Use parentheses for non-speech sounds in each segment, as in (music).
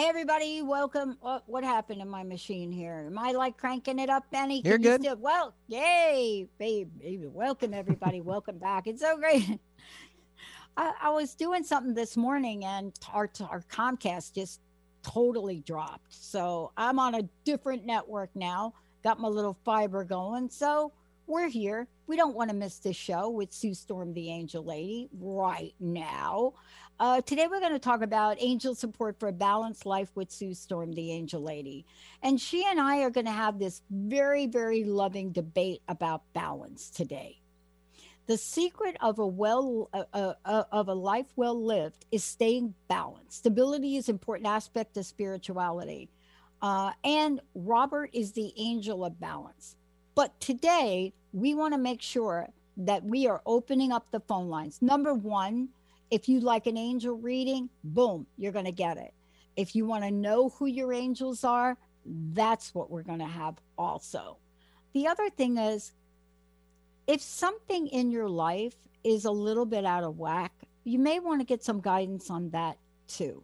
Hey everybody, welcome. What, what happened to my machine here? Am I like cranking it up, Benny? You're good. You still, well, yay, babe, baby. Welcome everybody. (laughs) welcome back. It's so great. (laughs) I, I was doing something this morning and our, our Comcast just totally dropped. So I'm on a different network now. Got my little fiber going. So we're here. We don't want to miss this show with Sue Storm, the Angel Lady, right now. Uh, today, we're going to talk about angel support for a balanced life with Sue Storm, the Angel Lady. And she and I are going to have this very, very loving debate about balance today. The secret of a well uh, uh, uh, of a life well lived is staying balanced. Stability is an important aspect of spirituality, uh, and Robert is the angel of balance. But today, we want to make sure that we are opening up the phone lines. Number one if you like an angel reading, boom, you're going to get it. If you want to know who your angels are, that's what we're going to have also. The other thing is, if something in your life is a little bit out of whack, you may want to get some guidance on that too.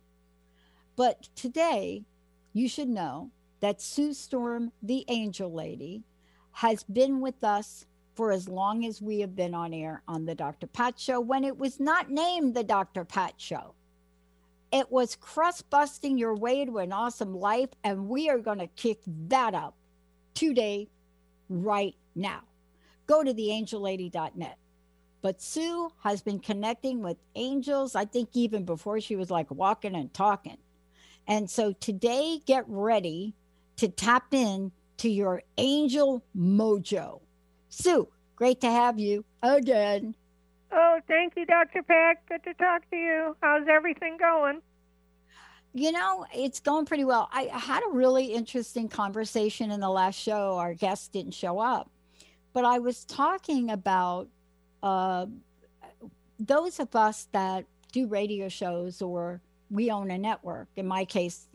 But today, you should know that Sue Storm, the angel lady, has been with us for as long as we have been on air on the Dr. Pat Show when it was not named the Dr. Pat Show. It was crust busting your way to an awesome life, and we are going to kick that up today, right now. Go to theangellady.net. But Sue has been connecting with angels, I think, even before she was like walking and talking. And so today, get ready to tap in to your angel mojo. Sue, great to have you again. Oh, thank you, Dr. Pat. Good to talk to you. How's everything going? You know, it's going pretty well. I had a really interesting conversation in the last show. Our guest didn't show up, but I was talking about uh, those of us that do radio shows or we own a network, in my case,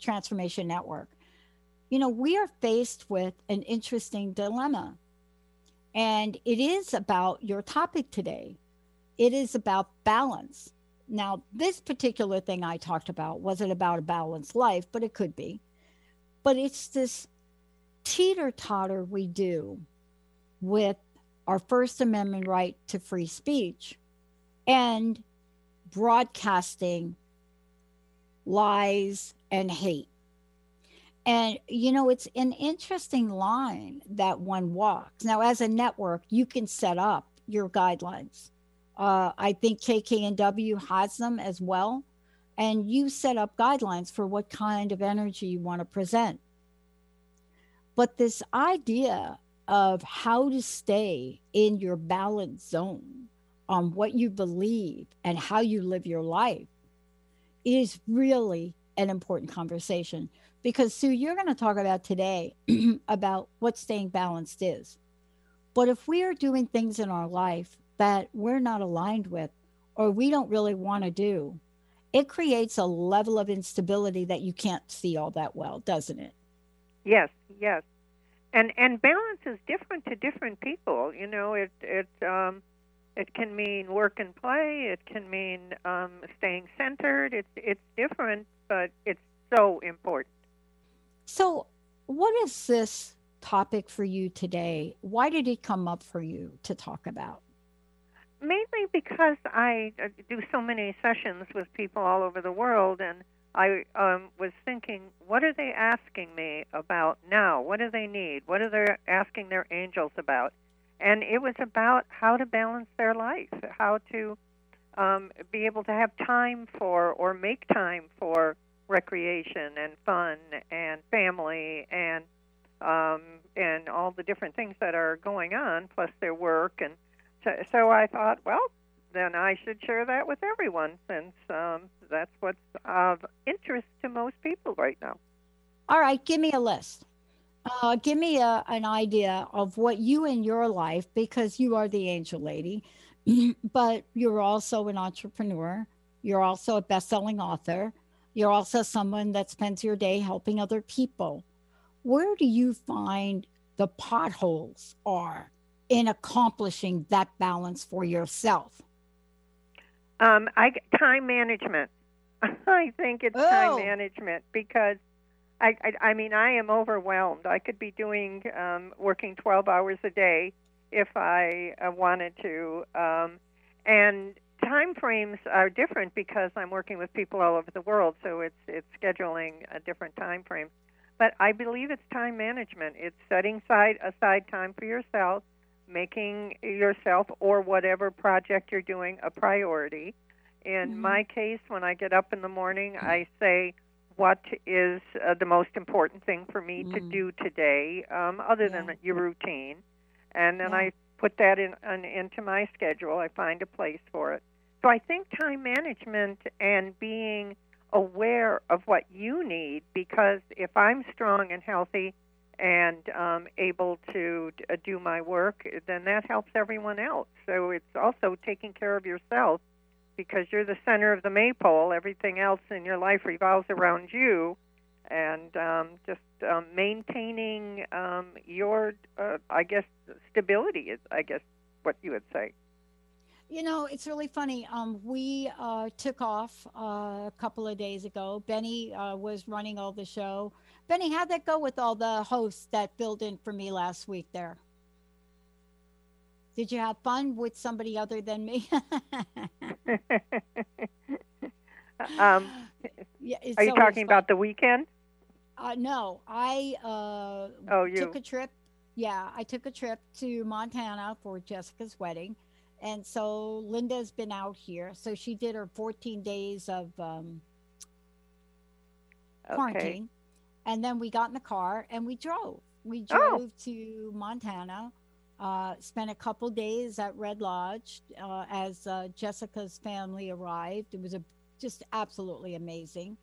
Transformation Network. You know, we are faced with an interesting dilemma and it is about your topic today. It is about balance. Now, this particular thing I talked about wasn't about a balanced life, but it could be. But it's this teeter totter we do with our First Amendment right to free speech and broadcasting lies and hate. And, you know, it's an interesting line that one walks. Now, as a network, you can set up your guidelines. Uh, I think KKNW has them as well. And you set up guidelines for what kind of energy you want to present. But this idea of how to stay in your balance zone on what you believe and how you live your life is really an important conversation because Sue, you're going to talk about today (clears throat) about what staying balanced is. But if we are doing things in our life that we're not aligned with or we don't really want to do, it creates a level of instability that you can't see all that well, doesn't it? Yes, yes. And and balance is different to different people. You know, it it um it can mean work and play, it can mean um staying centered. It's it's different, but it's so important. So, what is this topic for you today? Why did it come up for you to talk about? Mainly because I uh, do so many sessions with people all over the world, and I um, was thinking, what are they asking me about now? What do they need? What are they asking their angels about? And it was about how to balance their life, how to um, be able to have time for or make time for recreation and fun and family and um, and all the different things that are going on, plus their work. And so, so I thought, well, then I should share that with everyone since um, that's what's of interest to most people right now. All right, give me a list. Uh, give me a, an idea of what you in your life, because you are the angel lady, (clears throat) but you're also an entrepreneur. You're also a best-selling author. You're also someone that spends your day helping other people. Where do you find the potholes are in accomplishing that balance for yourself? Um, I time management. (laughs) I think it's oh. time management because I, I I mean I am overwhelmed. I could be doing um, working 12 hours a day if I uh, wanted to, um, and time frames are different because I'm working with people all over the world. So it's it's scheduling a different time frame. But I believe it's time management. It's setting aside aside time for yourself making yourself or whatever project you're doing a priority. In mm-hmm. my case, when I get up in the morning, I say, what is uh, the most important thing for me mm-hmm. to do today, um, other yeah. than your routine? And then yeah. I put that in, in into my schedule. I find a place for it. So I think time management and being aware of what you need, because if I'm strong and healthy, and um, able to uh, do my work, then that helps everyone else. So it's also taking care of yourself because you're the center of the maypole. Everything else in your life revolves around you, and um, just um, maintaining um, your, uh, I guess, stability is, I guess, what you would say. You know, it's really funny. Um, we uh, took off uh, a couple of days ago. Benny uh, was running all the show Benny, how'd that go with all the hosts that filled in for me last week there? Did you have fun with somebody other than me? (laughs) um, (laughs) yeah, are you talking about the weekend? Uh, no, I uh, oh, you. took a trip. Yeah, I took a trip to Montana for Jessica's wedding. And so Linda's been out here. So she did her 14 days of um, quarantine. Okay. And then we got in the car and we drove. We oh. drove oh. to Montana, uh, spent a couple days at Red Lodge uh, as uh, Jessica's family arrived. It was a, just absolutely amazing.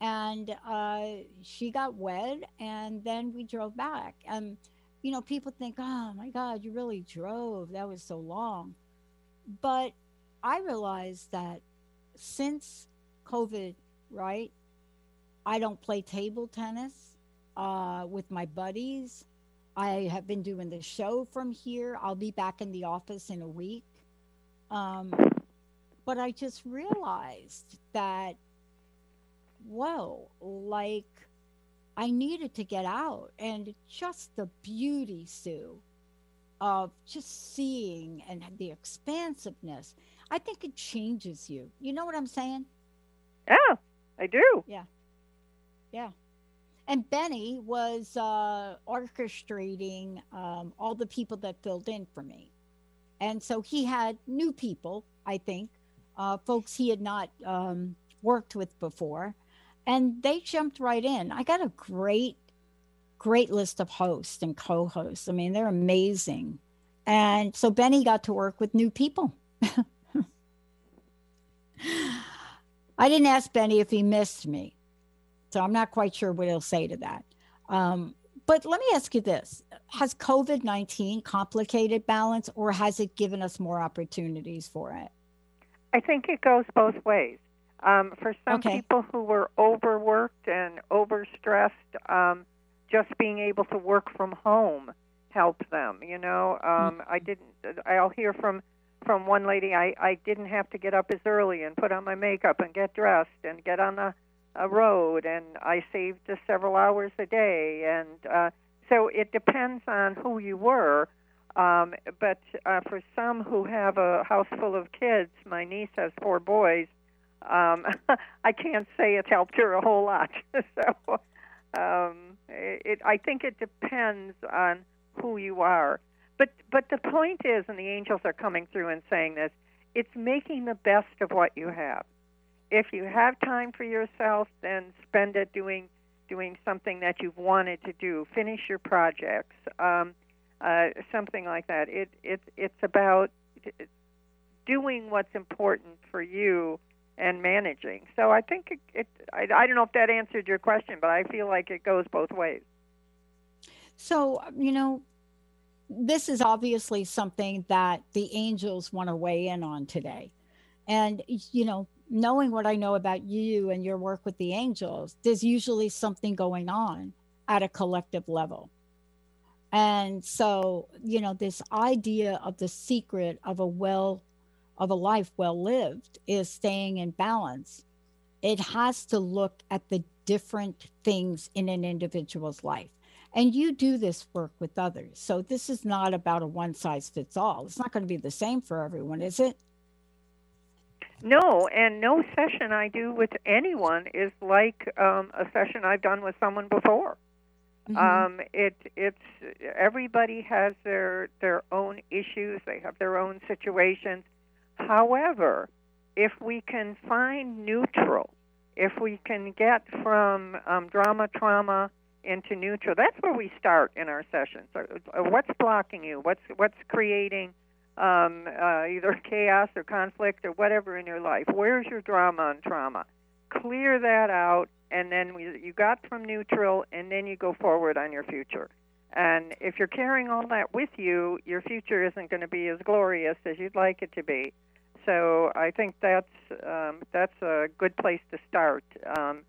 And uh, she got wed, and then we drove back. And, you know, people think, oh my God, you really drove. That was so long. But I realized that since COVID, right, I don't play table tennis uh, with my buddies. I have been doing the show from here. I'll be back in the office in a week. Um, but I just realized that, whoa, like I needed to get out. And just the beauty, Sue, of just seeing and the expansiveness, I think it changes you. You know what I'm saying? Yeah, I do. Yeah. Yeah. And Benny was uh, orchestrating um, all the people that filled in for me. And so he had new people, I think, uh, folks he had not um, worked with before. And they jumped right in. I got a great, great list of hosts and co hosts. I mean, they're amazing. And so Benny got to work with new people. (laughs) I didn't ask Benny if he missed me. So I'm not quite sure what he'll say to that. Um, but let me ask you this Has COVID 19 complicated balance or has it given us more opportunities for it? I think it goes both ways. Um, for some okay. people who were overworked and overstressed, um, just being able to work from home helped them. You know, um, mm-hmm. I didn't. I'll hear from from one lady. I I didn't have to get up as early and put on my makeup and get dressed and get on the a road, and I saved uh, several hours a day. And uh, so it depends on who you were. Um, but uh, for some who have a house full of kids, my niece has four boys. Um, (laughs) I can't say it's helped her a whole lot. (laughs) so um, it, I think it depends on who you are. But but the point is, and the angels are coming through and saying this, it's making the best of what you have. If you have time for yourself, then spend it doing doing something that you've wanted to do. Finish your projects, um, uh, something like that. It it it's about doing what's important for you and managing. So I think it, it I, I don't know if that answered your question, but I feel like it goes both ways. So, um, you know, this is obviously something that the angels want to weigh in on today. And, you know, knowing what I know about you and your work with the angels, there's usually something going on at a collective level. And so, you know, this idea of the secret of a well, of a life well lived is staying in balance. It has to look at the different things in an individual's life. And you do this work with others. So this is not about a one size fits all. It's not going to be the same for everyone, is it? No, and no session I do with anyone is like um, a session I've done with someone before. Mm-hmm. Um, it it's everybody has their their own issues. They have their own situations. However, if we can find neutral, if we can get from um, drama, trauma, into neutral. That's where we start in our sessions. Uh, what's blocking you? What's what's creating um, uh, either (laughs) chaos or conflict or whatever in your life? Where's your drama and trauma? Clear that out, and then we, you got from neutral, and then you go forward on your future. And if you're carrying all that with you, your future isn't going to be as glorious as you'd like it to be. So I think that's um, that's a good place to start. Um,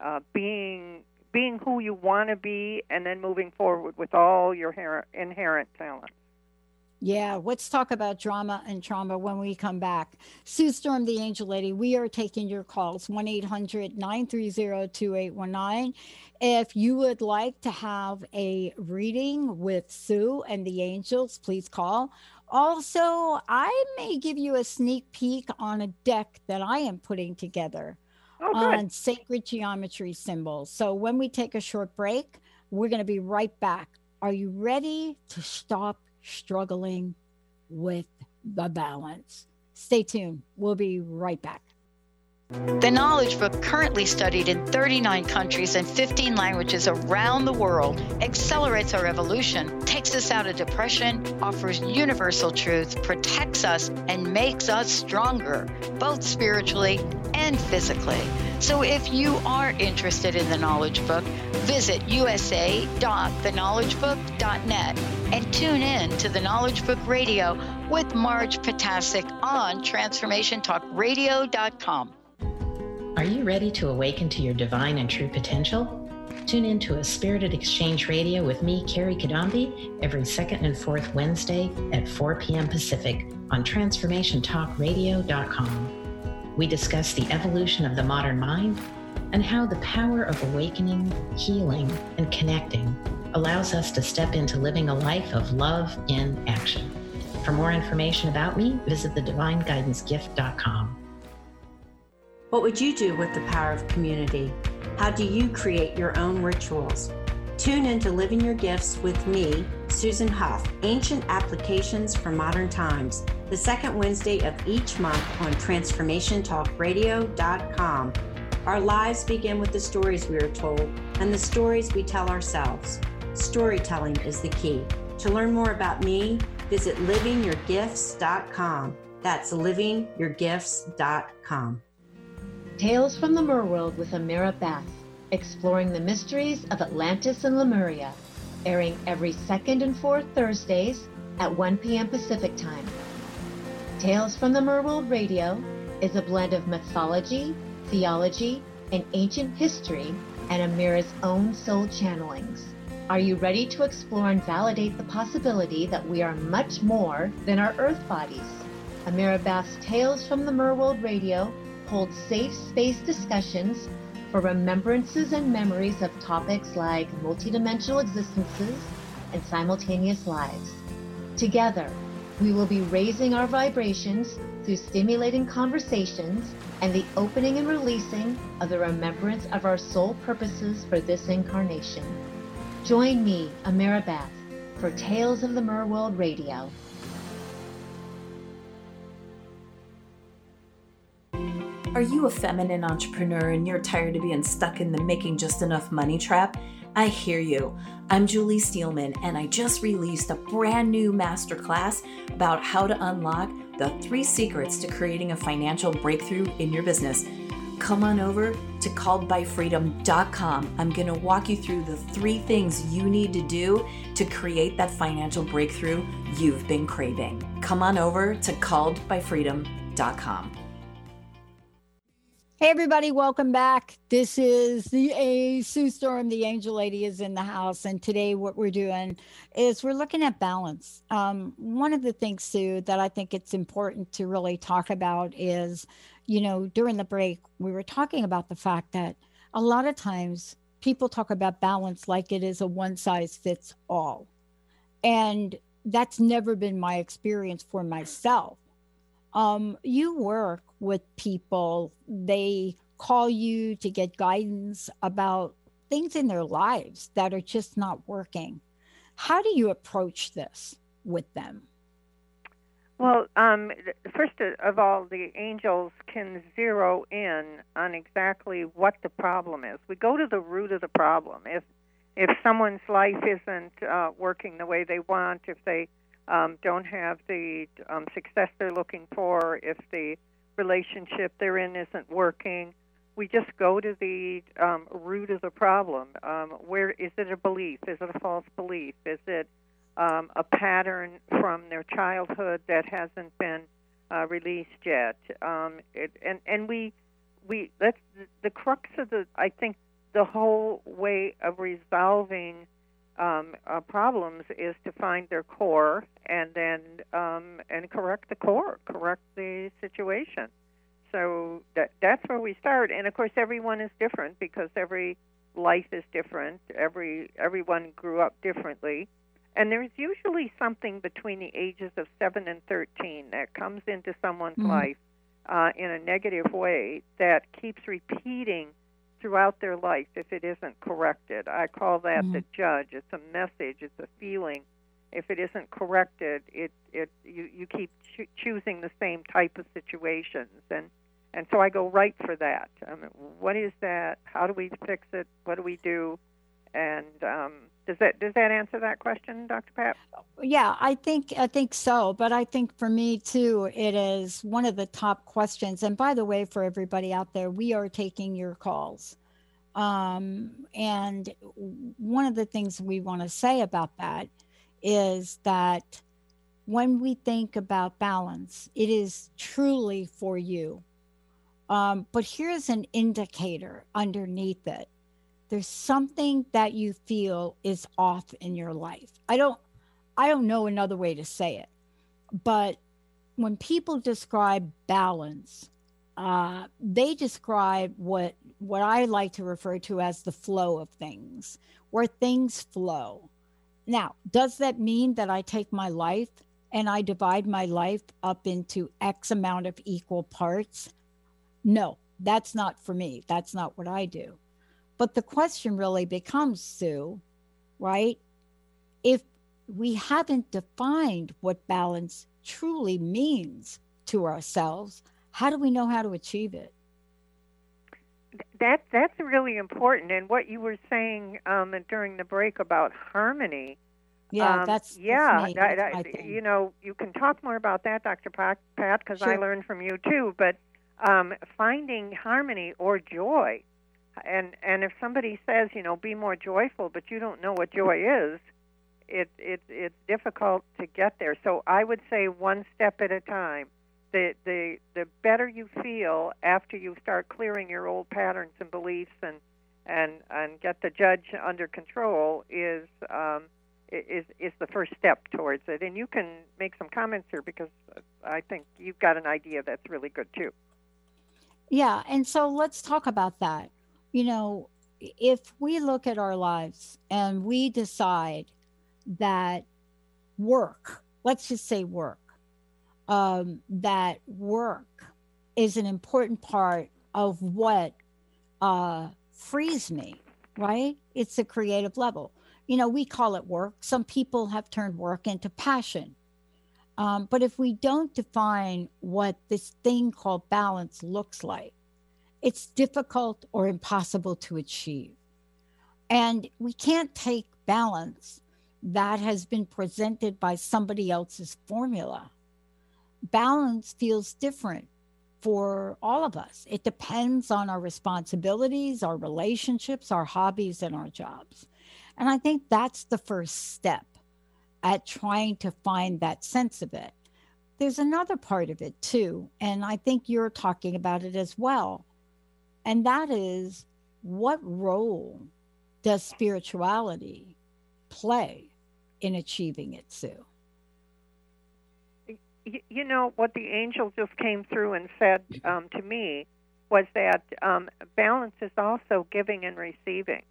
uh, being being who you want to be and then moving forward with all your inherent talents. Yeah, let's talk about drama and trauma when we come back. Sue Storm, the Angel Lady, we are taking your calls 1 800 930 2819. If you would like to have a reading with Sue and the Angels, please call. Also, I may give you a sneak peek on a deck that I am putting together oh, on sacred geometry symbols. So when we take a short break, we're going to be right back. Are you ready to stop struggling with the balance? Stay tuned. We'll be right back. The Knowledge Book, currently studied in 39 countries and 15 languages around the world, accelerates our evolution, takes us out of depression, offers universal truth, protects us, and makes us stronger, both spiritually and physically. So if you are interested in the Knowledge Book, visit usa.theknowledgebook.net and tune in to the Knowledge Book Radio with Marge Potasic on transformationtalkradio.com. Are you ready to awaken to your divine and true potential? Tune in to a Spirited Exchange Radio with me, Carrie Kadambi, every second and fourth Wednesday at 4 p.m. Pacific on TransformationTalkRadio.com. We discuss the evolution of the modern mind and how the power of awakening, healing, and connecting allows us to step into living a life of love in action. For more information about me, visit thedivineguidancegift.com. What would you do with the power of community? How do you create your own rituals? Tune in to Living Your Gifts with me, Susan Huff, Ancient Applications for Modern Times, the second Wednesday of each month on TransformationTalkRadio.com. Our lives begin with the stories we are told and the stories we tell ourselves. Storytelling is the key. To learn more about me, visit livingyourgifts.com. That's livingyourgifts.com. Tales from the Merworld with Amira Bath, exploring the mysteries of Atlantis and Lemuria, airing every second and fourth Thursdays at 1 p.m. Pacific Time. Tales from the Merworld Radio is a blend of mythology, theology, and ancient history and Amira's own soul channelings. Are you ready to explore and validate the possibility that we are much more than our earth bodies? Amira Bath's Tales from the Merworld Radio hold safe space discussions for remembrances and memories of topics like multidimensional existences and simultaneous lives. Together, we will be raising our vibrations through stimulating conversations and the opening and releasing of the remembrance of our soul purposes for this incarnation. Join me, Amira Bath, for Tales of the Merworld Radio. Are you a feminine entrepreneur and you're tired of being stuck in the making just enough money trap? I hear you. I'm Julie Steelman, and I just released a brand new masterclass about how to unlock the three secrets to creating a financial breakthrough in your business. Come on over to calledbyfreedom.com. I'm going to walk you through the three things you need to do to create that financial breakthrough you've been craving. Come on over to calledbyfreedom.com. Hey, everybody, welcome back. This is the A Sue Storm, the angel lady is in the house. And today, what we're doing is we're looking at balance. Um, one of the things, Sue, that I think it's important to really talk about is, you know, during the break, we were talking about the fact that a lot of times people talk about balance like it is a one size fits all. And that's never been my experience for myself. Um, you work with people, they call you to get guidance about things in their lives that are just not working. How do you approach this with them? Well, um, first of all, the angels can zero in on exactly what the problem is. We go to the root of the problem. If if someone's life isn't uh, working the way they want, if they um, don't have the um, success they're looking for, if the relationship they're in isn't working. We just go to the um, root of the problem. Um, where is it a belief? Is it a false belief? Is it um, a pattern from their childhood that hasn't been uh, released yet? Um, it, and and we we that's the crux of the I think the whole way of resolving um, uh, problems is to find their core and then um, and correct the core, correct the situation. So that that's where we start. And of course, everyone is different because every life is different. Every everyone grew up differently. And there's usually something between the ages of 7 and 13 that comes into someone's mm-hmm. life uh, in a negative way that keeps repeating throughout their life if it isn't corrected. I call that mm-hmm. the judge. It's a message. It's a feeling. If it isn't corrected, it it you you keep cho- choosing the same type of situations and and so I go right for that. Um, what is that? How do we fix it? What do we do? And um, does that does that answer that question, Dr. Pat? Yeah, I think I think so. But I think for me too, it is one of the top questions. And by the way, for everybody out there, we are taking your calls. Um, and one of the things we want to say about that is that when we think about balance, it is truly for you. Um, but here's an indicator underneath it there's something that you feel is off in your life. I don't I don't know another way to say it. But when people describe balance, uh, they describe what what I like to refer to as the flow of things, where things flow. Now, does that mean that I take my life and I divide my life up into X amount of equal parts? No, that's not for me. That's not what I do. But the question really becomes, Sue, right? If we haven't defined what balance truly means to ourselves, how do we know how to achieve it? That that's really important. And what you were saying um, during the break about harmony. Yeah, um, that's yeah. That's that, you know, you can talk more about that, Dr. Pat, because sure. I learned from you too. But um, finding harmony or joy and and if somebody says you know be more joyful but you don't know what joy is it it it's difficult to get there. So i would say one step at a time. The the the better you feel after you start clearing your old patterns and beliefs and and and get the judge under control is um is is the first step towards it. And you can make some comments here because i think you've got an idea that's really good too. Yeah and so let's talk about that you know, if we look at our lives and we decide that work, let's just say work, um, that work is an important part of what uh, frees me, right? It's a creative level. You know, we call it work. Some people have turned work into passion. Um, but if we don't define what this thing called balance looks like, it's difficult or impossible to achieve. And we can't take balance that has been presented by somebody else's formula. Balance feels different for all of us. It depends on our responsibilities, our relationships, our hobbies, and our jobs. And I think that's the first step at trying to find that sense of it. There's another part of it too, and I think you're talking about it as well. And that is what role does spirituality play in achieving it, Sue? You know, what the angel just came through and said um, to me was that um, balance is also giving and receiving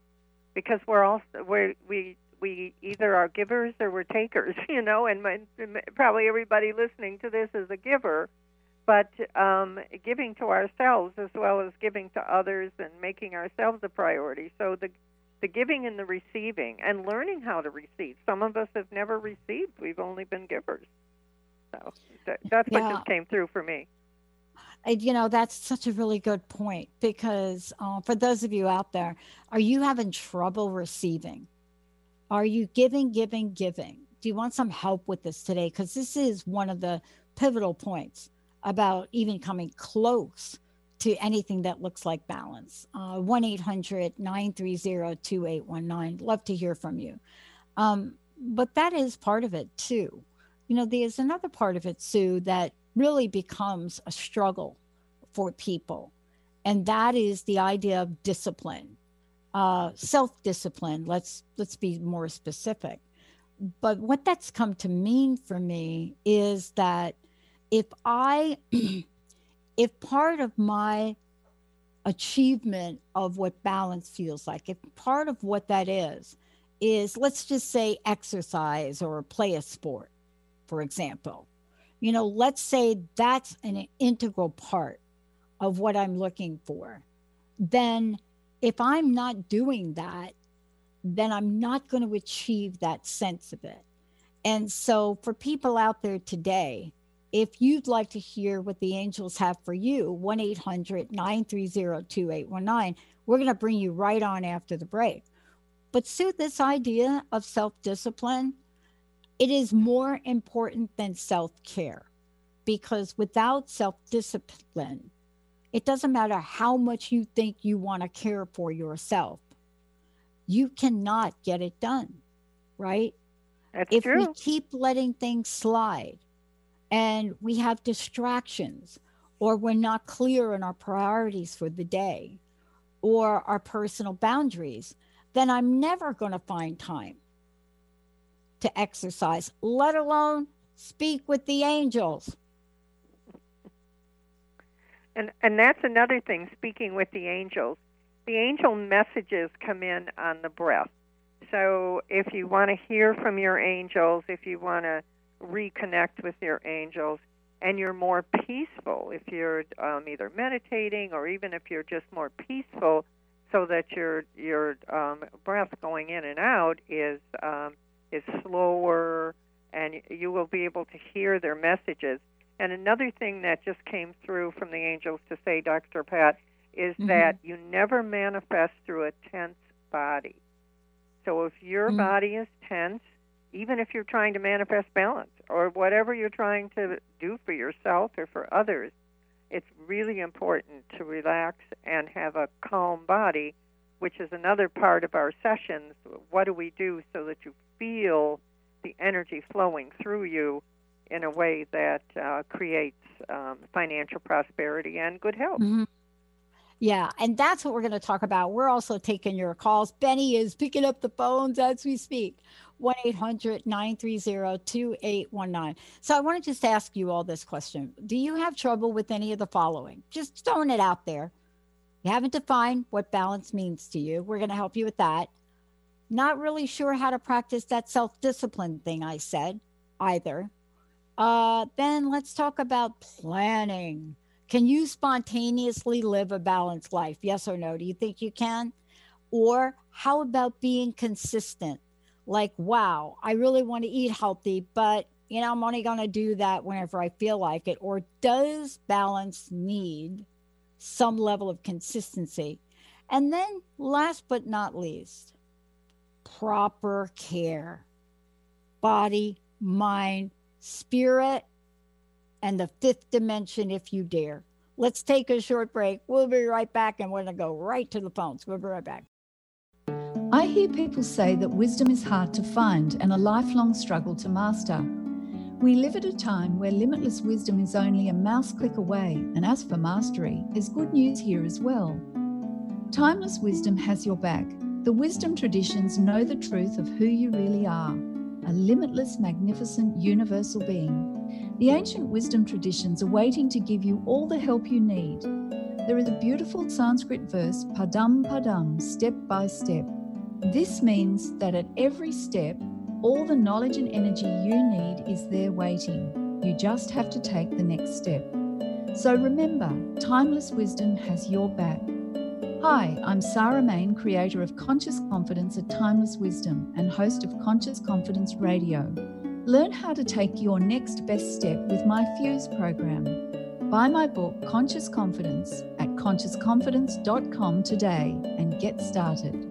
because we're also we we we either are givers or we're takers, (laughs) you know, and my, probably everybody listening to this is a giver, but um, giving to ourselves as well as giving to others and making ourselves a priority. So the the giving and the receiving and learning how to receive. Some of us have never received; we've only been givers. So that, that's what yeah. just came through for me. And, you know, that's such a really good point because uh, for those of you out there, are you having trouble receiving? Are you giving, giving, giving? Do you want some help with this today? Because this is one of the pivotal points about even coming close to anything that looks like balance. Uh, 1 800 930 2819. Love to hear from you. Um, but that is part of it too. You know, there's another part of it, Sue, that really becomes a struggle for people. And that is the idea of discipline, uh, self-discipline. Let's let's be more specific. But what that's come to mean for me is that if I (clears throat) if part of my achievement of what balance feels like, if part of what that is, is let's just say exercise or play a sport, for example. You know, let's say that's an integral part of what I'm looking for. Then, if I'm not doing that, then I'm not going to achieve that sense of it. And so, for people out there today, if you'd like to hear what the angels have for you, 1 800 930 2819, we're going to bring you right on after the break. But, Sue, this idea of self discipline, it is more important than self care because without self discipline, it doesn't matter how much you think you want to care for yourself, you cannot get it done, right? That's if true. we keep letting things slide, and we have distractions or we're not clear on our priorities for the day or our personal boundaries, then I'm never going to find time to exercise, let alone speak with the angels. And and that's another thing speaking with the angels. The angel messages come in on the breath. So if you want to hear from your angels, if you want to reconnect with your angels and you're more peaceful if you're um, either meditating or even if you're just more peaceful so that your your um, breath going in and out is um, is slower and you will be able to hear their messages and another thing that just came through from the angels to say dr pat is mm-hmm. that you never manifest through a tense body so if your mm-hmm. body is tense even if you're trying to manifest balance or whatever you're trying to do for yourself or for others, it's really important to relax and have a calm body, which is another part of our sessions. What do we do so that you feel the energy flowing through you in a way that uh, creates um, financial prosperity and good health? Mm-hmm. Yeah, and that's what we're going to talk about. We're also taking your calls. Benny is picking up the phones as we speak. 1 800 930 2819. So I want to just ask you all this question Do you have trouble with any of the following? Just throwing it out there. You haven't defined what balance means to you. We're going to help you with that. Not really sure how to practice that self discipline thing I said either. Uh, then let's talk about planning. Can you spontaneously live a balanced life? Yes or no? Do you think you can? Or how about being consistent? Like, wow, I really want to eat healthy, but you know, I'm only going to do that whenever I feel like it? Or does balance need some level of consistency. And then, last but not least, proper care body, mind, spirit, and the fifth dimension if you dare. Let's take a short break. We'll be right back and we're going to go right to the phones. We'll be right back. I hear people say that wisdom is hard to find and a lifelong struggle to master. We live at a time where limitless wisdom is only a mouse click away, and as for mastery, there's good news here as well. Timeless wisdom has your back. The wisdom traditions know the truth of who you really are a limitless, magnificent, universal being. The ancient wisdom traditions are waiting to give you all the help you need. There is a beautiful Sanskrit verse, padam padam, step by step. This means that at every step, all the knowledge and energy you need is there waiting. You just have to take the next step. So remember, timeless wisdom has your back. Hi, I'm Sarah Main, creator of Conscious Confidence at Timeless Wisdom and host of Conscious Confidence Radio. Learn how to take your next best step with my Fuse program. Buy my book, Conscious Confidence, at consciousconfidence.com today and get started.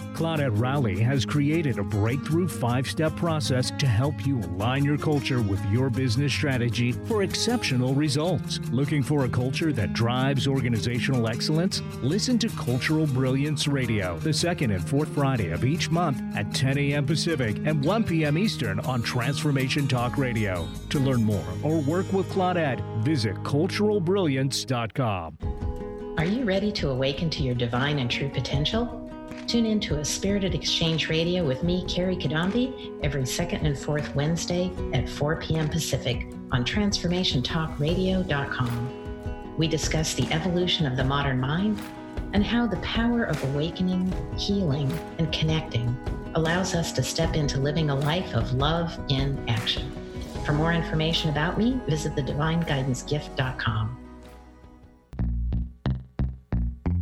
Claudette Rowley has created a breakthrough five step process to help you align your culture with your business strategy for exceptional results. Looking for a culture that drives organizational excellence? Listen to Cultural Brilliance Radio the second and fourth Friday of each month at 10 a.m. Pacific and 1 p.m. Eastern on Transformation Talk Radio. To learn more or work with Claudette, visit culturalbrilliance.com. Are you ready to awaken to your divine and true potential? Tune in to a Spirited Exchange Radio with me, Carrie Kadambi, every second and fourth Wednesday at 4 p.m. Pacific on TransformationTalkRadio.com. We discuss the evolution of the modern mind and how the power of awakening, healing, and connecting allows us to step into living a life of love in action. For more information about me, visit thedivineguidancegift.com.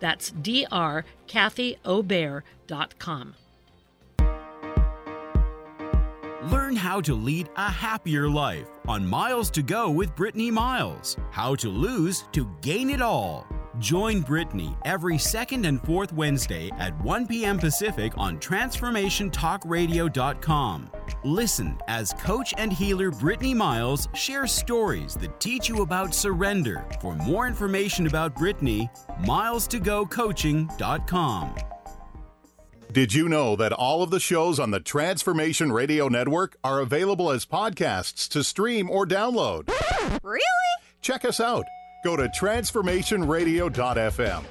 That's drkathyobear.com. Learn how to lead a happier life on Miles to Go with Brittany Miles. How to lose to gain it all. Join Brittany every second and fourth Wednesday at 1 p.m. Pacific on TransformationTalkRadio.com. Listen as coach and healer Brittany Miles shares stories that teach you about surrender. For more information about Brittany, milestogocoaching.com. Did you know that all of the shows on the Transformation Radio Network are available as podcasts to stream or download? Really? Check us out. Go to transformationradio.fm.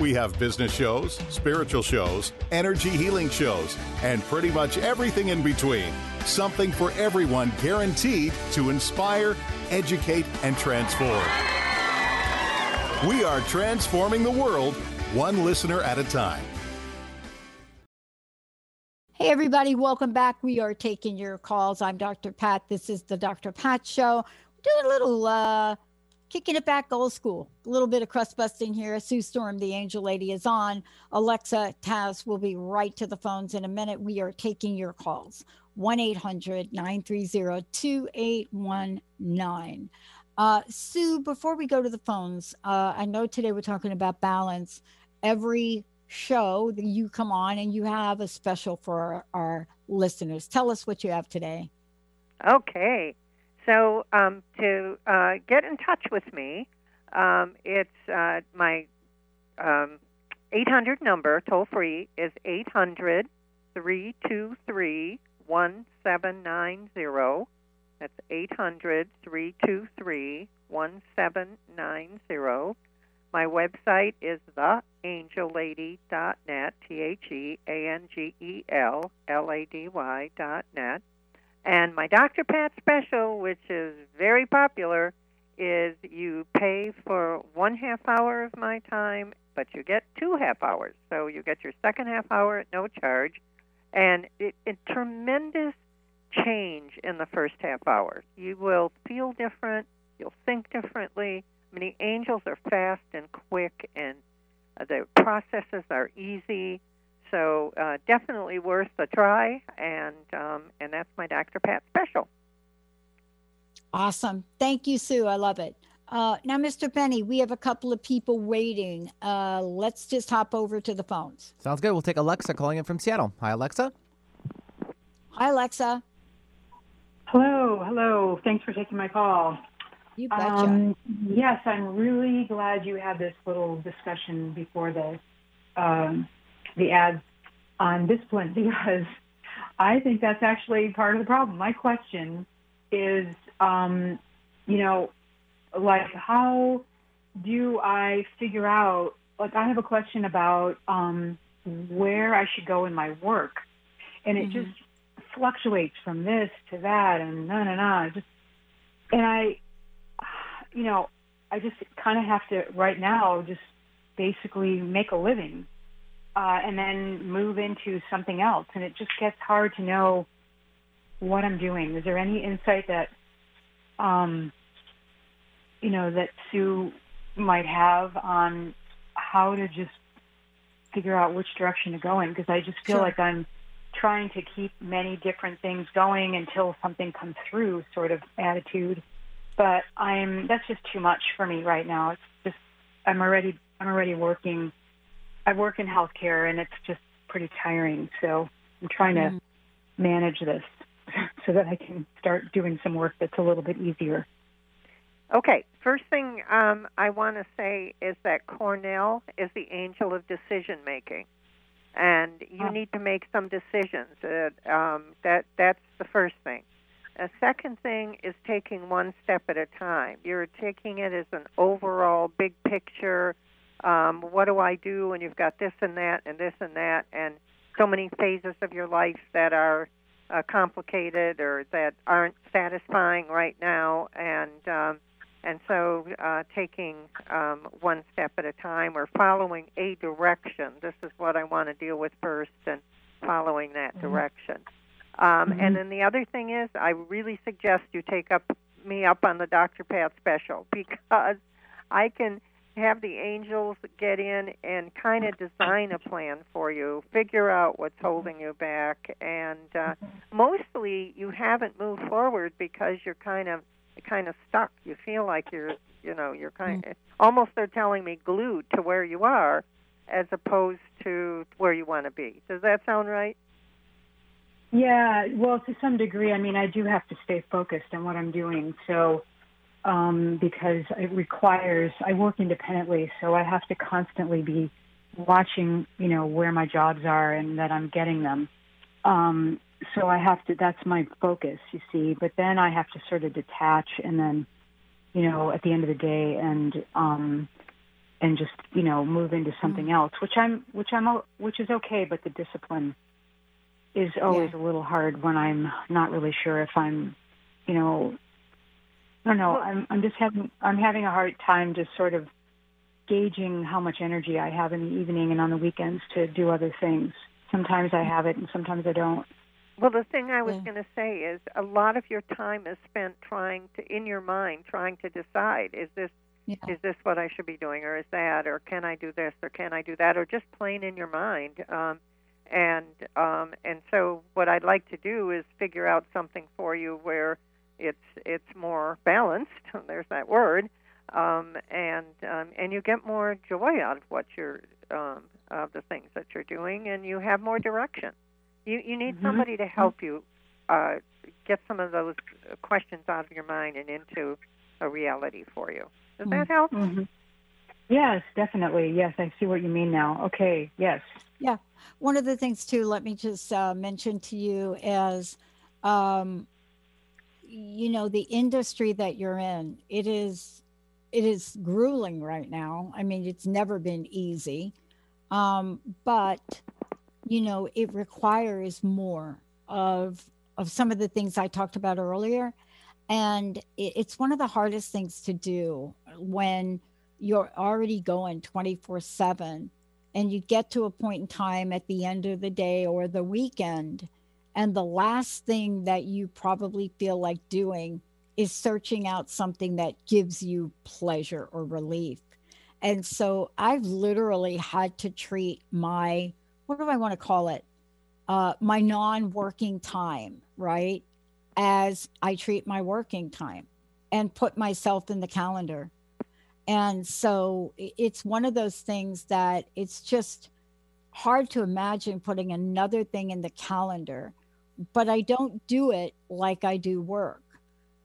We have business shows, spiritual shows, energy healing shows, and pretty much everything in between. Something for everyone guaranteed to inspire, educate, and transform. We are transforming the world one listener at a time. Hey, everybody, welcome back. We are taking your calls. I'm Dr. Pat. This is the Dr. Pat Show. Doing a little uh, kicking it back old school. A little bit of crust busting here. Sue Storm, the angel lady, is on. Alexa Taz will be right to the phones in a minute. We are taking your calls 1 800 930 2819. Uh, Sue, before we go to the phones, uh, I know today we're talking about balance. Every show that you come on and you have a special for our, our listeners. Tell us what you have today. Okay. So um, to uh, get in touch with me, um, it's uh, my um, 800 number, toll free, is 800 323 1790. That's 800 323 1790. My website is theangellady.net, T H E A N G E L L A D Y.net. And my Dr. Pat special, which is very popular, is you pay for one half hour of my time, but you get two half hours. So you get your second half hour at no charge, and it, it tremendous change in the first half hour. You will feel different. You'll think differently. I mean, the angels are fast and quick, and uh, the processes are easy. So uh, definitely worth a try, and um, and that's my Dr. Pat special. Awesome. Thank you, Sue. I love it. Uh, now, Mr. Penny, we have a couple of people waiting. Uh, let's just hop over to the phones. Sounds good. We'll take Alexa calling in from Seattle. Hi, Alexa. Hi, Alexa. Hello, hello. Thanks for taking my call. You betcha. Um, yes, I'm really glad you had this little discussion before the um, the ads on discipline (laughs) because I think that's actually part of the problem. My question is, um, you know, like how do I figure out? Like, I have a question about um, where I should go in my work, and it Mm-hmm. just fluctuates from this to that, and no, no, no. Just and I, you know, I just kind of have to right now just basically make a living, uh, and then move into something else, and it just gets hard to know what I'm doing. Is there any insight that, um, you know, that Sue might have on how to just figure out which direction to go in? Because I just feel Sure. like I'm trying to keep many different things going until something comes through, sort of attitude. But I'm that's just too much for me right now. It's just I'm already I'm already working. I work in healthcare, and it's just pretty tiring. So I'm trying to manage this (laughs) so that I can start doing some work that's a little bit easier. Okay, first thing um, I want to say is that Cornell is the angel of decision making, and you need to make some decisions. Uh, um, that that's the first thing. A second thing is taking one step at a time. You're taking it as an overall big picture. Um, what do I do? when you've got this and that and this and that, and so many phases of your life that are uh, complicated or that aren't satisfying right now, and um, and so uh, taking um, one step at a time or following a direction. This is what I want to deal with first, and following that direction. Um, And then the other thing is, I really suggest you take up me up on the Dr. Pat special (laughs) because I can have the angels get in and kind of design a plan for you, figure out what's holding you back, and uh, mostly you haven't moved forward because you're kind of kind of stuck. You feel like you're, you know, you're kind of almost they're telling me glued to where you are, as opposed to where you want to be. Does that sound right? Yeah, well, to some degree, I mean, I do have to stay focused on what I'm doing. So, um, because it requires, I work independently, so I have to constantly be watching, you know, where my jobs are and that I'm getting them. Um, so I have to, that's my focus, you see. But then I have to sort of detach and then, you know, at the end of the day and, um, and just, you know, move into something else, which I'm, which I'm, which is okay, but the discipline is always a little hard when I'm not really sure if I'm, you know, I don't know. I'm I'm just having I'm having a hard time just sort of gauging how much energy I have in the evening and on the weekends to do other things. Sometimes I have it and sometimes I don't. Well, the thing I was going to say is a lot of your time is spent trying to, in your mind, trying to decide: is this is this what I should be doing, or is that, or can I do this, or can I do that, or just plain in your mind. Um, and um, and so, what I'd like to do is figure out something for you where it's it's more balanced. (laughs) There's that word, um, and um, and you get more joy out of what you're um, of the things that you're doing, and you have more direction. You you need Mhm. somebody to help you uh, get some of those questions out of your mind and into a reality for you. Does that help? Mhm. Yes, definitely. Yes, I see what you mean now. Okay. Yes. Yeah. One of the things too, let me just uh, mention to you is, um, you know, the industry that you're in. It is, it is grueling right now. I mean, it's never been easy, um, but you know, it requires more of of some of the things I talked about earlier. And it's one of the hardest things to do when you're already going 24 7 and you get to a point in time at the end of the day or the weekend. And the last thing that you probably feel like doing is searching out something that gives you pleasure or relief. And so I've literally had to treat my, what do I want to call it? Uh, my non working time, right? As I treat my working time and put myself in the calendar. And so it's one of those things that it's just hard to imagine putting another thing in the calendar, but I don't do it like I do work.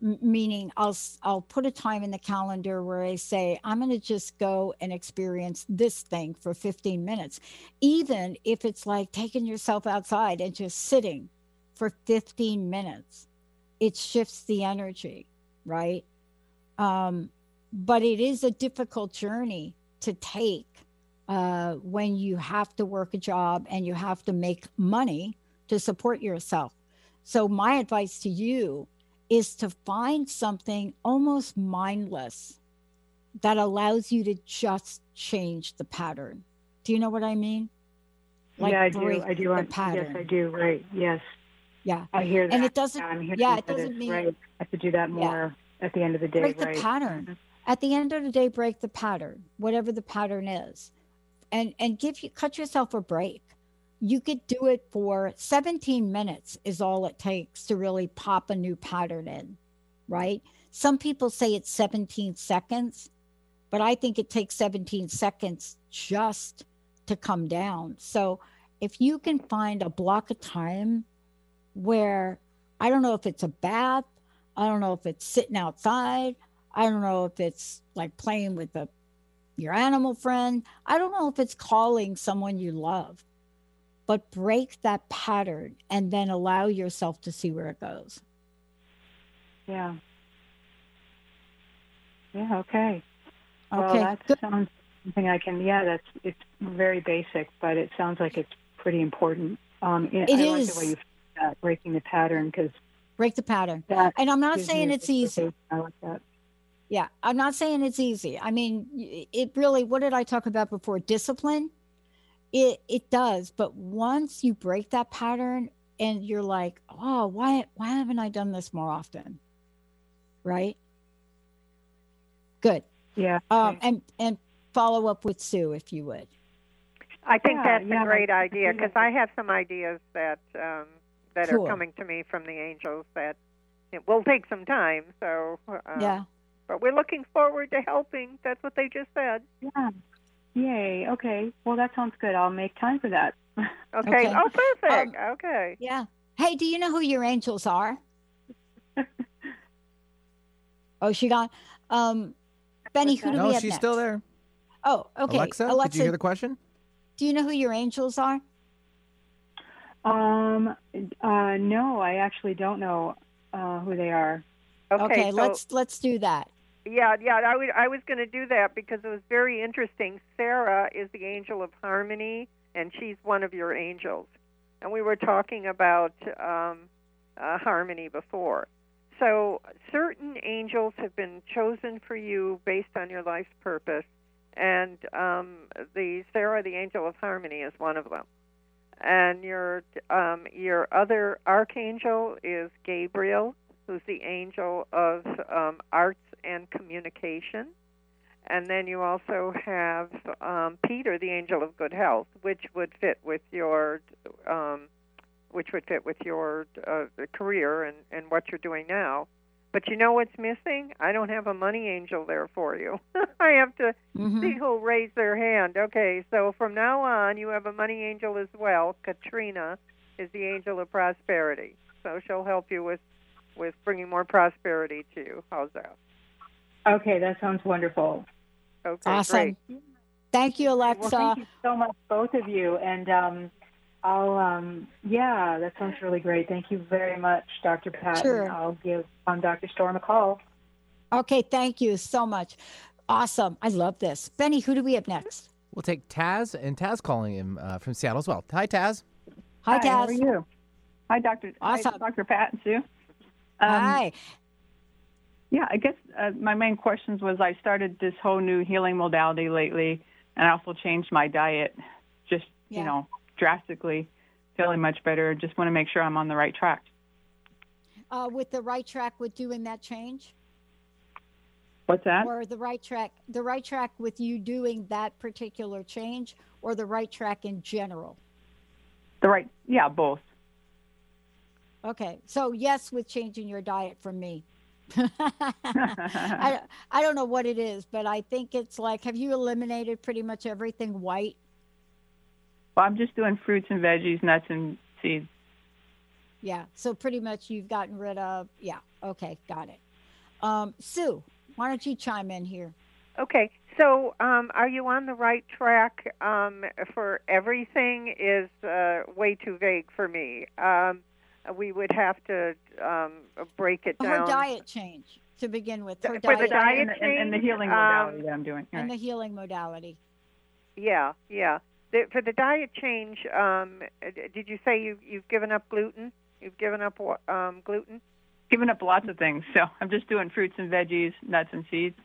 Meaning I'll I'll put a time in the calendar where I say I'm going to just go and experience this thing for 15 minutes. Even if it's like taking yourself outside and just sitting for 15 minutes it shifts the energy right? Um, but it is a difficult journey to take uh, when you have to work a job and you have to make money to support yourself so my advice to you is to find something almost mindless that allows you to just change the pattern. Do you know what I mean? Like yeah, I do. I do. Pattern. Yes, I do. Right. Yes. Yeah. I hear that. And it doesn't. Yeah, it doesn't mean. Right. I have to do that more yeah. at the end of the day. Break right. the pattern. At the end of the day, break the pattern, whatever the pattern is, and and give you cut yourself a break you could do it for 17 minutes is all it takes to really pop a new pattern in right? Some people say it's 17 seconds but i think it takes 17 seconds just to come down. So if you can find a block of time where i don't know if it's a bath i don't know if it's sitting outside i don't know if it's like playing with a your animal friend i don't know if it's calling someone you love but break that pattern and then allow yourself to see where it goes. Yeah. Yeah, okay. Okay. Well, that Good. sounds something I can, yeah, that's, it's very basic, but it sounds like it's pretty important. Um, it I is. like the way you breaking the pattern because break the pattern. And I'm not saying it's easy. I like that. Yeah, I'm not saying it's easy. I mean, it really, what did I talk about before? Discipline it it does, but once you break that pattern and you're like, "Oh, why why haven't I done this more often?" Right? Good. Yeah. Um and and follow up with Sue if you would. I think Yeah, that's yeah, a great I- I idea because like I have some ideas that um, that Cool. are coming to me from the angels that it will take some time. So uh, Yeah. but we're looking forward to helping. That's what they just said. Yeah. Yay. Okay. Well, that sounds good. I'll make time for that. (laughs) Okay. Okay. Oh, perfect. Um, okay. Yeah. Hey, do you know who your angels are? (laughs) oh, she gone. Um Benny, who do no, we have she's next? still there. Oh, okay. Alexa, Alexa, did you hear the question? do you know who your angels are? Um. Uh. No, I actually don't know uh, who they are. Okay. so, let's let's do that. Yeah, yeah. I was going to do that because it was very interesting. Sarah is the angel of harmony, and she's one of your angels. And we were talking about um, uh, harmony before. So certain angels have been chosen for you based on your life's purpose, and um, the Sarah, the angel of harmony, is one of them. And your um, your other archangel is Gabriel, who's the angel of um, arts and communication. And then you also have um, Peter, the angel of good health, which would fit with your, um, which would fit with your uh, career and, and what you're doing now. But you know what's missing? I don't have a money angel there for you. (laughs) I have to Mhm. see who'll raise their hand. Okay, so from now on, you have a money angel as well. Katrina is the angel of prosperity, so she'll help you with with bringing more prosperity to you. How's that? Okay, that sounds wonderful. Okay, Awesome. great. Thank you, Alexa. Well, thank you so much, both of you. And um, I'll, um, yeah, that sounds really great. Thank you very much, Dr. Pat. Sure. I'll give um, Dr. Storm a call. Okay, thank you so much. Awesome. I love this. Benny, who do we have next? We'll take Taz and Taz calling him uh, from Seattle as well. Hi, Taz. Hi, Hi, how are you? Hi, Dr. Awesome. Hi, Dr. Pat and Sue. Um, Hi. Yeah, I guess uh, my main questions was I started this whole new healing modality lately, and I also changed my diet, just Yeah. you know, drastically, feeling much better. Just want to make sure I'm on the right track. Uh, with the right track with doing that change, What's that? or the right track, the right track with you doing that particular change, or the right track in general. The right? Yeah, both. Okay, so yes, with changing your diet from me. (laughs) I, I don't know what it is, but I think it's like, have you eliminated pretty much everything white? Well, I'm just doing fruits and veggies, nuts and seeds. Yeah, so pretty much you've gotten rid of, yeah, okay, got it. Um, Sue, why don't you chime in here? Okay, so um, are you on the right track um, for everything? Is uh, way too vague for me. Um, we would have to um, break it down. Her down. diet change to begin with. Her For the diet, diet and, the- and, and the change, healing um, modality that I'm doing. and Right. the healing modality. Yeah, yeah. The, for the diet change, um, uh, did you say you, you've given up gluten? You've given up um, gluten? Giving up lots of things, so I'm just doing fruits and veggies, nuts and seeds.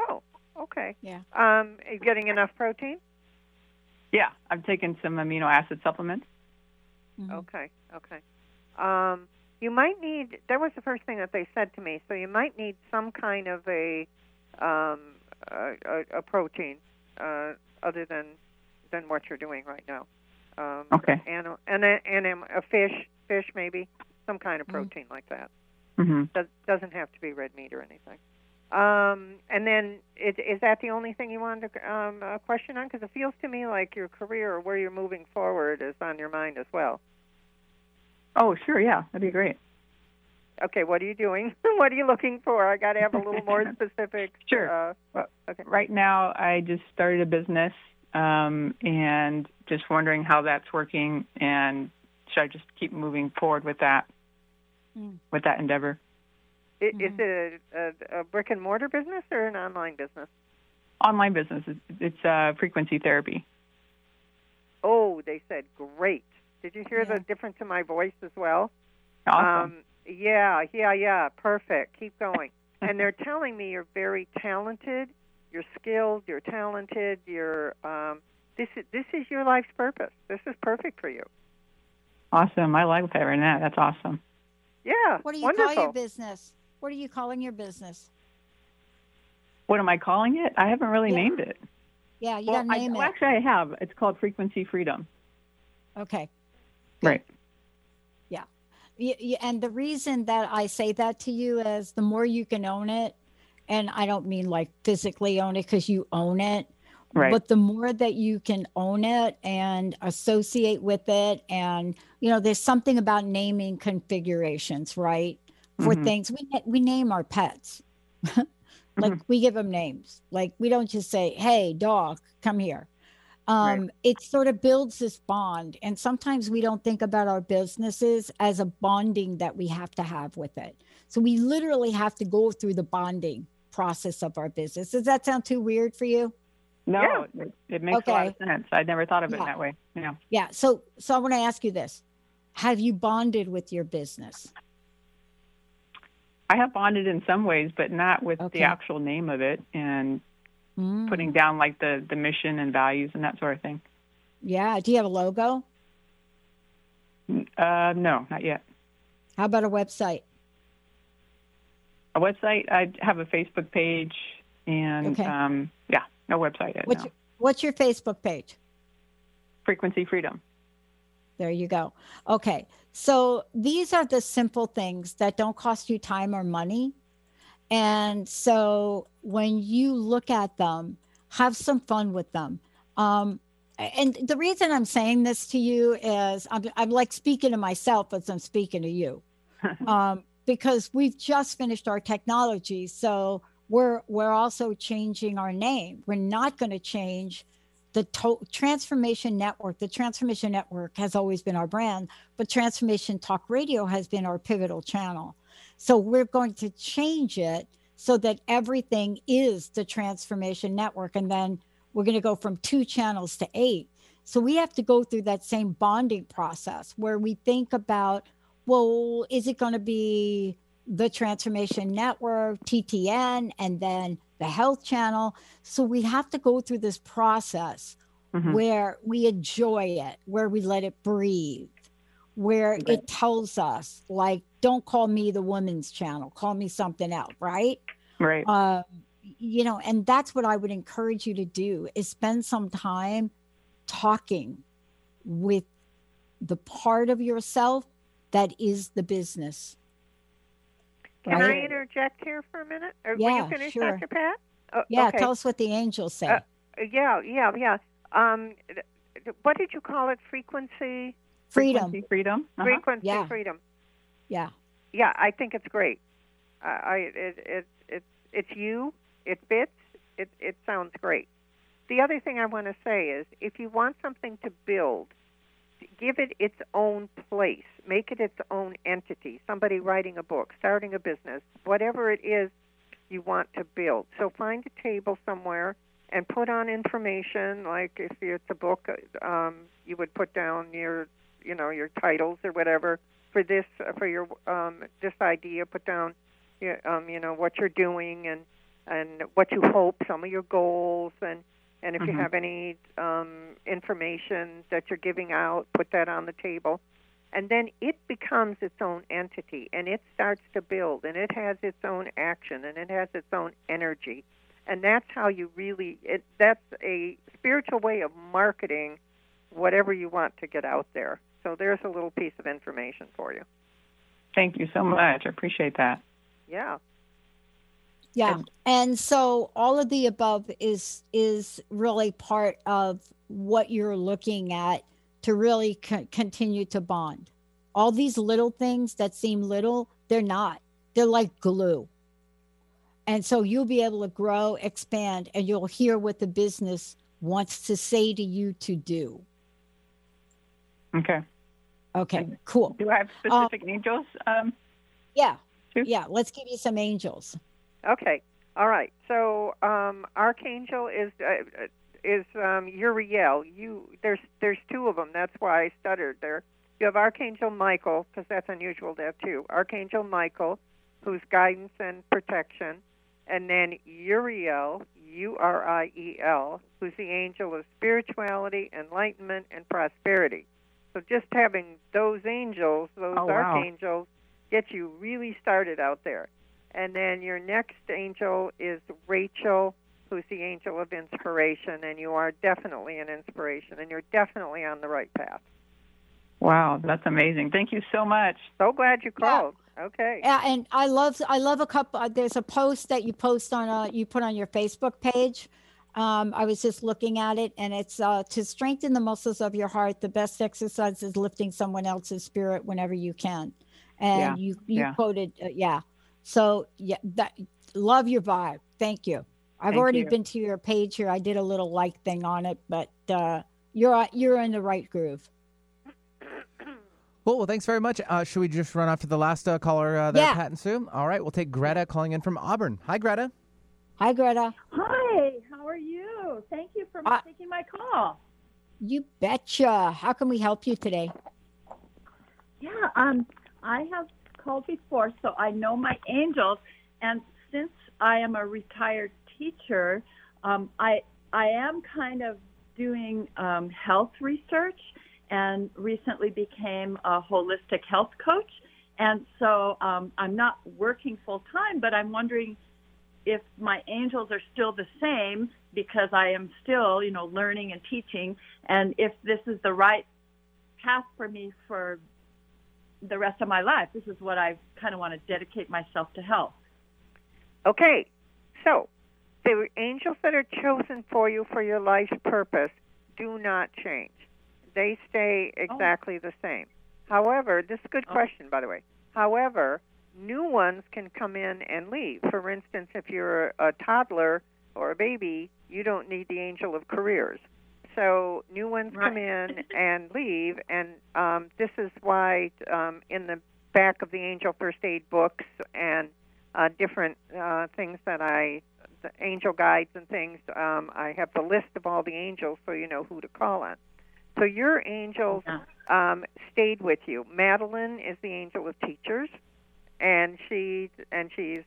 Oh, okay. Yeah. Um, are you getting enough protein? Yeah, I'm taking some amino acid supplements. Mm-hmm. Okay, okay. Um, you might need. That was the first thing that they said to me. So you might need some kind of a um, a, a, a protein uh, other than than what you're doing right now. Um, Okay. And and a, and a, fish, fish maybe some kind of Mm-hmm. protein like that. Mm-hmm. Does, doesn't have to be red meat or anything. Um, and then, is, is that the only thing you wanted to um, uh, question on? Because it feels to me like your career or where you're moving forward is on your mind as well. Oh, sure, yeah, that'd be great. Okay, what are you doing? (laughs) what are you looking for? I got to have a little more (laughs) specific. Sure. Uh, Well, okay. Right now, I just started a business, um, and just wondering how that's working, and should I just keep moving forward with that, Mm. with that endeavor? I Is it a, a, a brick and mortar business or an online business? Online business. It's, it's uh, frequency therapy. Oh, they said great. Did you hear Yeah. the difference in my voice as well? Awesome. Um, yeah, yeah, yeah. Perfect. Keep going. (laughs) and they're telling me you're very talented. You're skilled. You're talented. You're. Um, this is this is your life's purpose. This is perfect for you. awesome. I like hearing that. That's awesome. Yeah. What do you wonderful. call your business? What are you calling your business? What am I calling it? I haven't really Yeah. named it. Yeah, you well, got to I, name well, it. actually, I have. It's called Frequency Freedom. Okay. Right. Yeah. And the reason that I say that to you is the more you can own it, and I don't mean like physically own it because you own it, Right. but the more that you can own it and associate with it, and you know, there's something about naming configurations, right? For Mhm. things we we name our pets, (laughs) like we give them names. Like we don't just say, "Hey, dog, come here." Um, it sort of builds this bond and sometimes we don't think about our businesses as a bonding that we have to have with it so we literally have to go through the bonding process of our business does that sound too weird for you No, it, it makes a lot of sense. I'd never thought of it Yeah. that way. Yeah. yeah so so i want to ask you this have you bonded with your business I have bonded in some ways, but not with Okay. the actual name of it and Mm. putting down like the the mission and values and that sort of thing. yeah do you have a logo Uh, no, not yet. how about a website A website. I have a Facebook page, and Okay. um, yeah, no website yet. what's no. your, what's your facebook page Frequency Freedom. There you go. Okay. So these are the simple things that don't cost you time or money. And so when you look at them, have some fun with them. Um, and the reason I'm saying this to you is I'm, I'm like speaking to myself as I'm speaking to you. (laughs) um, because we've just finished our technology. So we're we're also changing our name. We're not going to change the to- transformation network the transformation network has always been our brand but transformation talk radio has been our pivotal channel so we're going to change it so that everything is the transformation network and then we're going to go from two channels to eight So we have to go through that same bonding process where we think about, well, is it going to be the Transformation Network, TTN, and then the Health Channel? So we have to go through this process Mhm. where we enjoy it, where we let it breathe, where Right. it tells us, like, don't call me the women's channel, call me something else, right? Right. Uh, you know, and that's what I would encourage you to do is spend some time talking with the part of yourself that is the business. Can I interject here for a minute? Or will Yeah, you finish, sure. Dr. Pat? Oh, Yeah, okay. tell us what the angels say. Uh, yeah, yeah, yeah. Um, th- th- what did you call it? Frequency, freedom. Frequency freedom. Uh-huh. frequency, Yeah. freedom. Yeah. Yeah, I think it's great. I, I it, it, it, it's you. It fits. It, it sounds great. The other thing I want to say is, if you want something to build, give it its own place. Make it its own entity. Somebody writing a book, starting a business, whatever it is you want to build. So find a table somewhere and put on information. Like if it's a book, um, you would put down your, you know, your titles or whatever for this for your um, this idea. Put down, um, you know, what you're doing and and what you hope, some of your goals, and and if you Mhm. have any um, information that you're giving out, put that on the table. And then it becomes its own entity and it starts to build and it has its own action and it has its own energy. And that's how you really, it, that's a spiritual way of marketing whatever you want to get out there. So there's a little piece of information for you. Thank you so much. I appreciate that. Yeah. Yeah. And so all of the above is is really part of what you're looking at to really co- continue to bond. All these little things that seem little, they're not. They're like glue. And so you'll be able to grow, expand, and you'll hear what the business wants to say to you to do. Okay. Okay, cool. Do I have specific angels? Um, Yeah. Yeah. Let's give you some angels. Okay. All right. So um, Archangel is uh, is um, Uriel. You there's there's two of them. That's why I stuttered there. You have Archangel Michael because that's unusual to have two. Archangel Michael, who's guidance and protection, and then Uriel, U R I E L, who's the angel of spirituality, enlightenment, and prosperity. So just having those angels, those Oh, wow. archangels, get you really started out there. And then your next angel is Rachel, who's the angel of inspiration, and you are definitely an inspiration, and you're definitely on the right path. wow, that's amazing. Thank you so much. So glad you called. Okay. Yeah, and I love I love a couple. Uh, there's a post that you post on uh you put on your Facebook page. Um, I was just looking at it, and it's uh, to strengthen the muscles of your heart. The best exercise is lifting someone else's spirit whenever you can. And Yeah, you you yeah. quoted uh, yeah. So yeah, that love your vibe. Thank you. I've Thank already you. been to your page here. I did a little like thing on it, but uh, you're you're in the right groove. Cool. Well, thanks very much. Uh, should we just run off to the last uh, caller uh, there, Yeah. Pat and Sue? All right. We'll take Greta calling in from Auburn. Hi, Greta. Hi, Greta. Hi, how are Thank you for Uh, taking my call. You betcha. How can we help you today? Yeah, um, I have called before, so I know my angels. And since I am a retired teacher, um, I I am kind of doing um, health research, and recently became a holistic health coach. And so um, I'm not working full time, but I'm wondering if my angels are still the same because I am still, you know, learning and teaching, and if this is the right path for me for the rest of my life. This is what I kind of want to dedicate myself to health. Okay, so the angels that are chosen for you for your life's purpose do not change. They stay oh. exactly the same. However, this is a good oh. question, by the way. However, new ones can come in and leave. For instance, if you're a toddler or a baby, you don't need the angel of careers. So new ones come in and leave, and um, this is why um, in the back of the angel first aid books and uh, different uh, things that I, the angel guides and things, um, I have the list of all the angels so you know who to call on. So your angels um, stayed with you. Madeline is the angel of teachers, and she and she's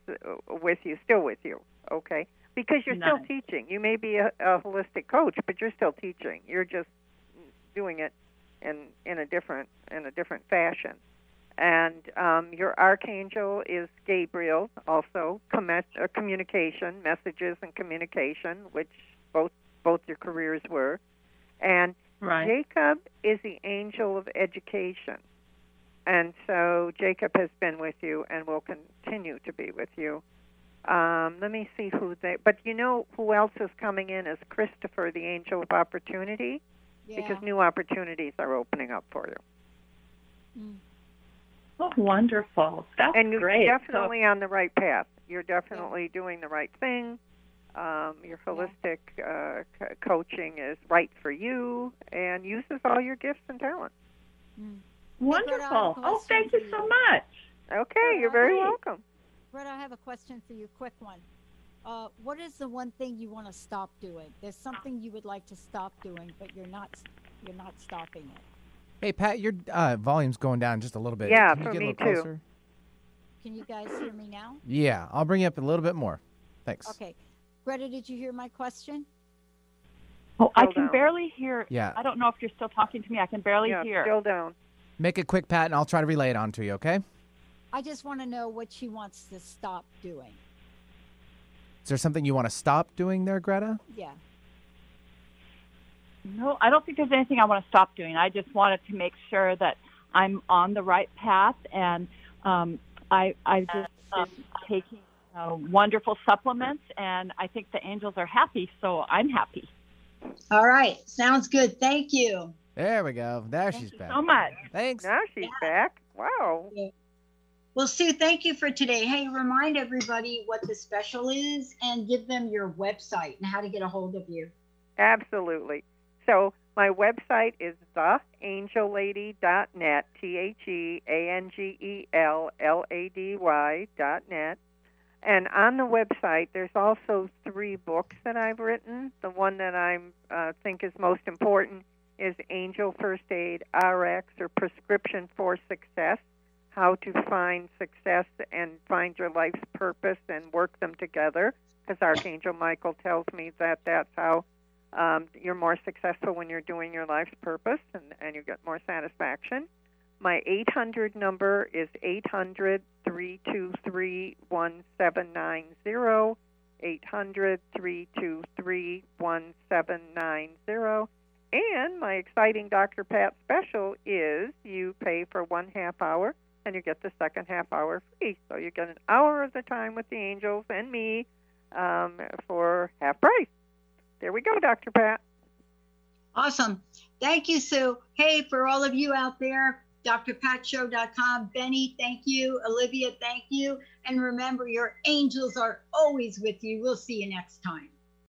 with you, still with you. Okay, because you're Nice. still teaching. You may be a, a holistic coach, but you're still teaching. You're just doing it in in a different in a different fashion. And um, your archangel is Gabriel, also commet, uh, communication, messages, and communication, which both both your careers were. And Right. Jacob is the angel of education. And so Jacob has been with you and will continue to be with you. Um, let me see who they. But you know who else is coming in is Christopher, the angel of opportunity, because new opportunities are opening up for you. Oh, wonderful. That's and you're great. So- definitely on the right path. You're definitely doing the right thing. Um, your holistic uh, co- coaching is right for you and uses all your gifts and talents. Wonderful. Oh, thank you so much. Okay, you're very Great. welcome. Brett, I have a question for you, quick one. Uh, what is the one thing you want to stop doing? There's something you would like to stop doing, but you're not you're not stopping it. Hey, Pat, your uh, volume's going down just a little bit. Yeah, Can you for get a me little too. closer? Can you guys hear me now? Yeah, I'll bring you up a little bit more. Thanks. Okay. Greta, did you hear my question? Oh, I can down. barely hear. Yeah. I don't know if you're still talking to me. I can barely Yeah, hear. still down. Make it quick, Pat, and I'll try to relay it on to you, okay? I just want to know what she wants to stop doing. Is there something you want to stop doing there, Greta? Yeah. No, I don't think there's anything I want to stop doing. I just wanted to make sure that I'm on the right path, and um, I I've just been taking uh, wonderful supplements, and I think the angels are happy, so I'm happy. All right. Sounds good. Thank you. There we go. There she's back. so much. Thanks. Now she's back. Wow. Well, Sue, thank you for today. Hey, remind everybody what the special is and give them your website and how to get a hold of you. Absolutely. So my website is theangellady.net, T H E A N G E L L A D Y dot net. And on the website, there's also three books that I've written. The one that I uh, think is most important is Angel First Aid RX or Prescription for Success How to Find Success and Find Your Life's Purpose and Work Them Together. Because Archangel Michael tells me that that's how um, you're more successful when you're doing your life's purpose and, and you get more satisfaction. My 800 number is 800 323 1790. 800 323 1790. And my exciting Dr. Pat special is you pay for one half hour and you get the second half hour free. So you get an hour of the time with the angels and me um, for half price. There we go, Dr. Pat. Awesome. Thank you, Sue. Hey, for all of you out there, drpatshow.com. Benny, thank you. Olivia, thank you. And remember, your angels are always with you. We'll see you next time.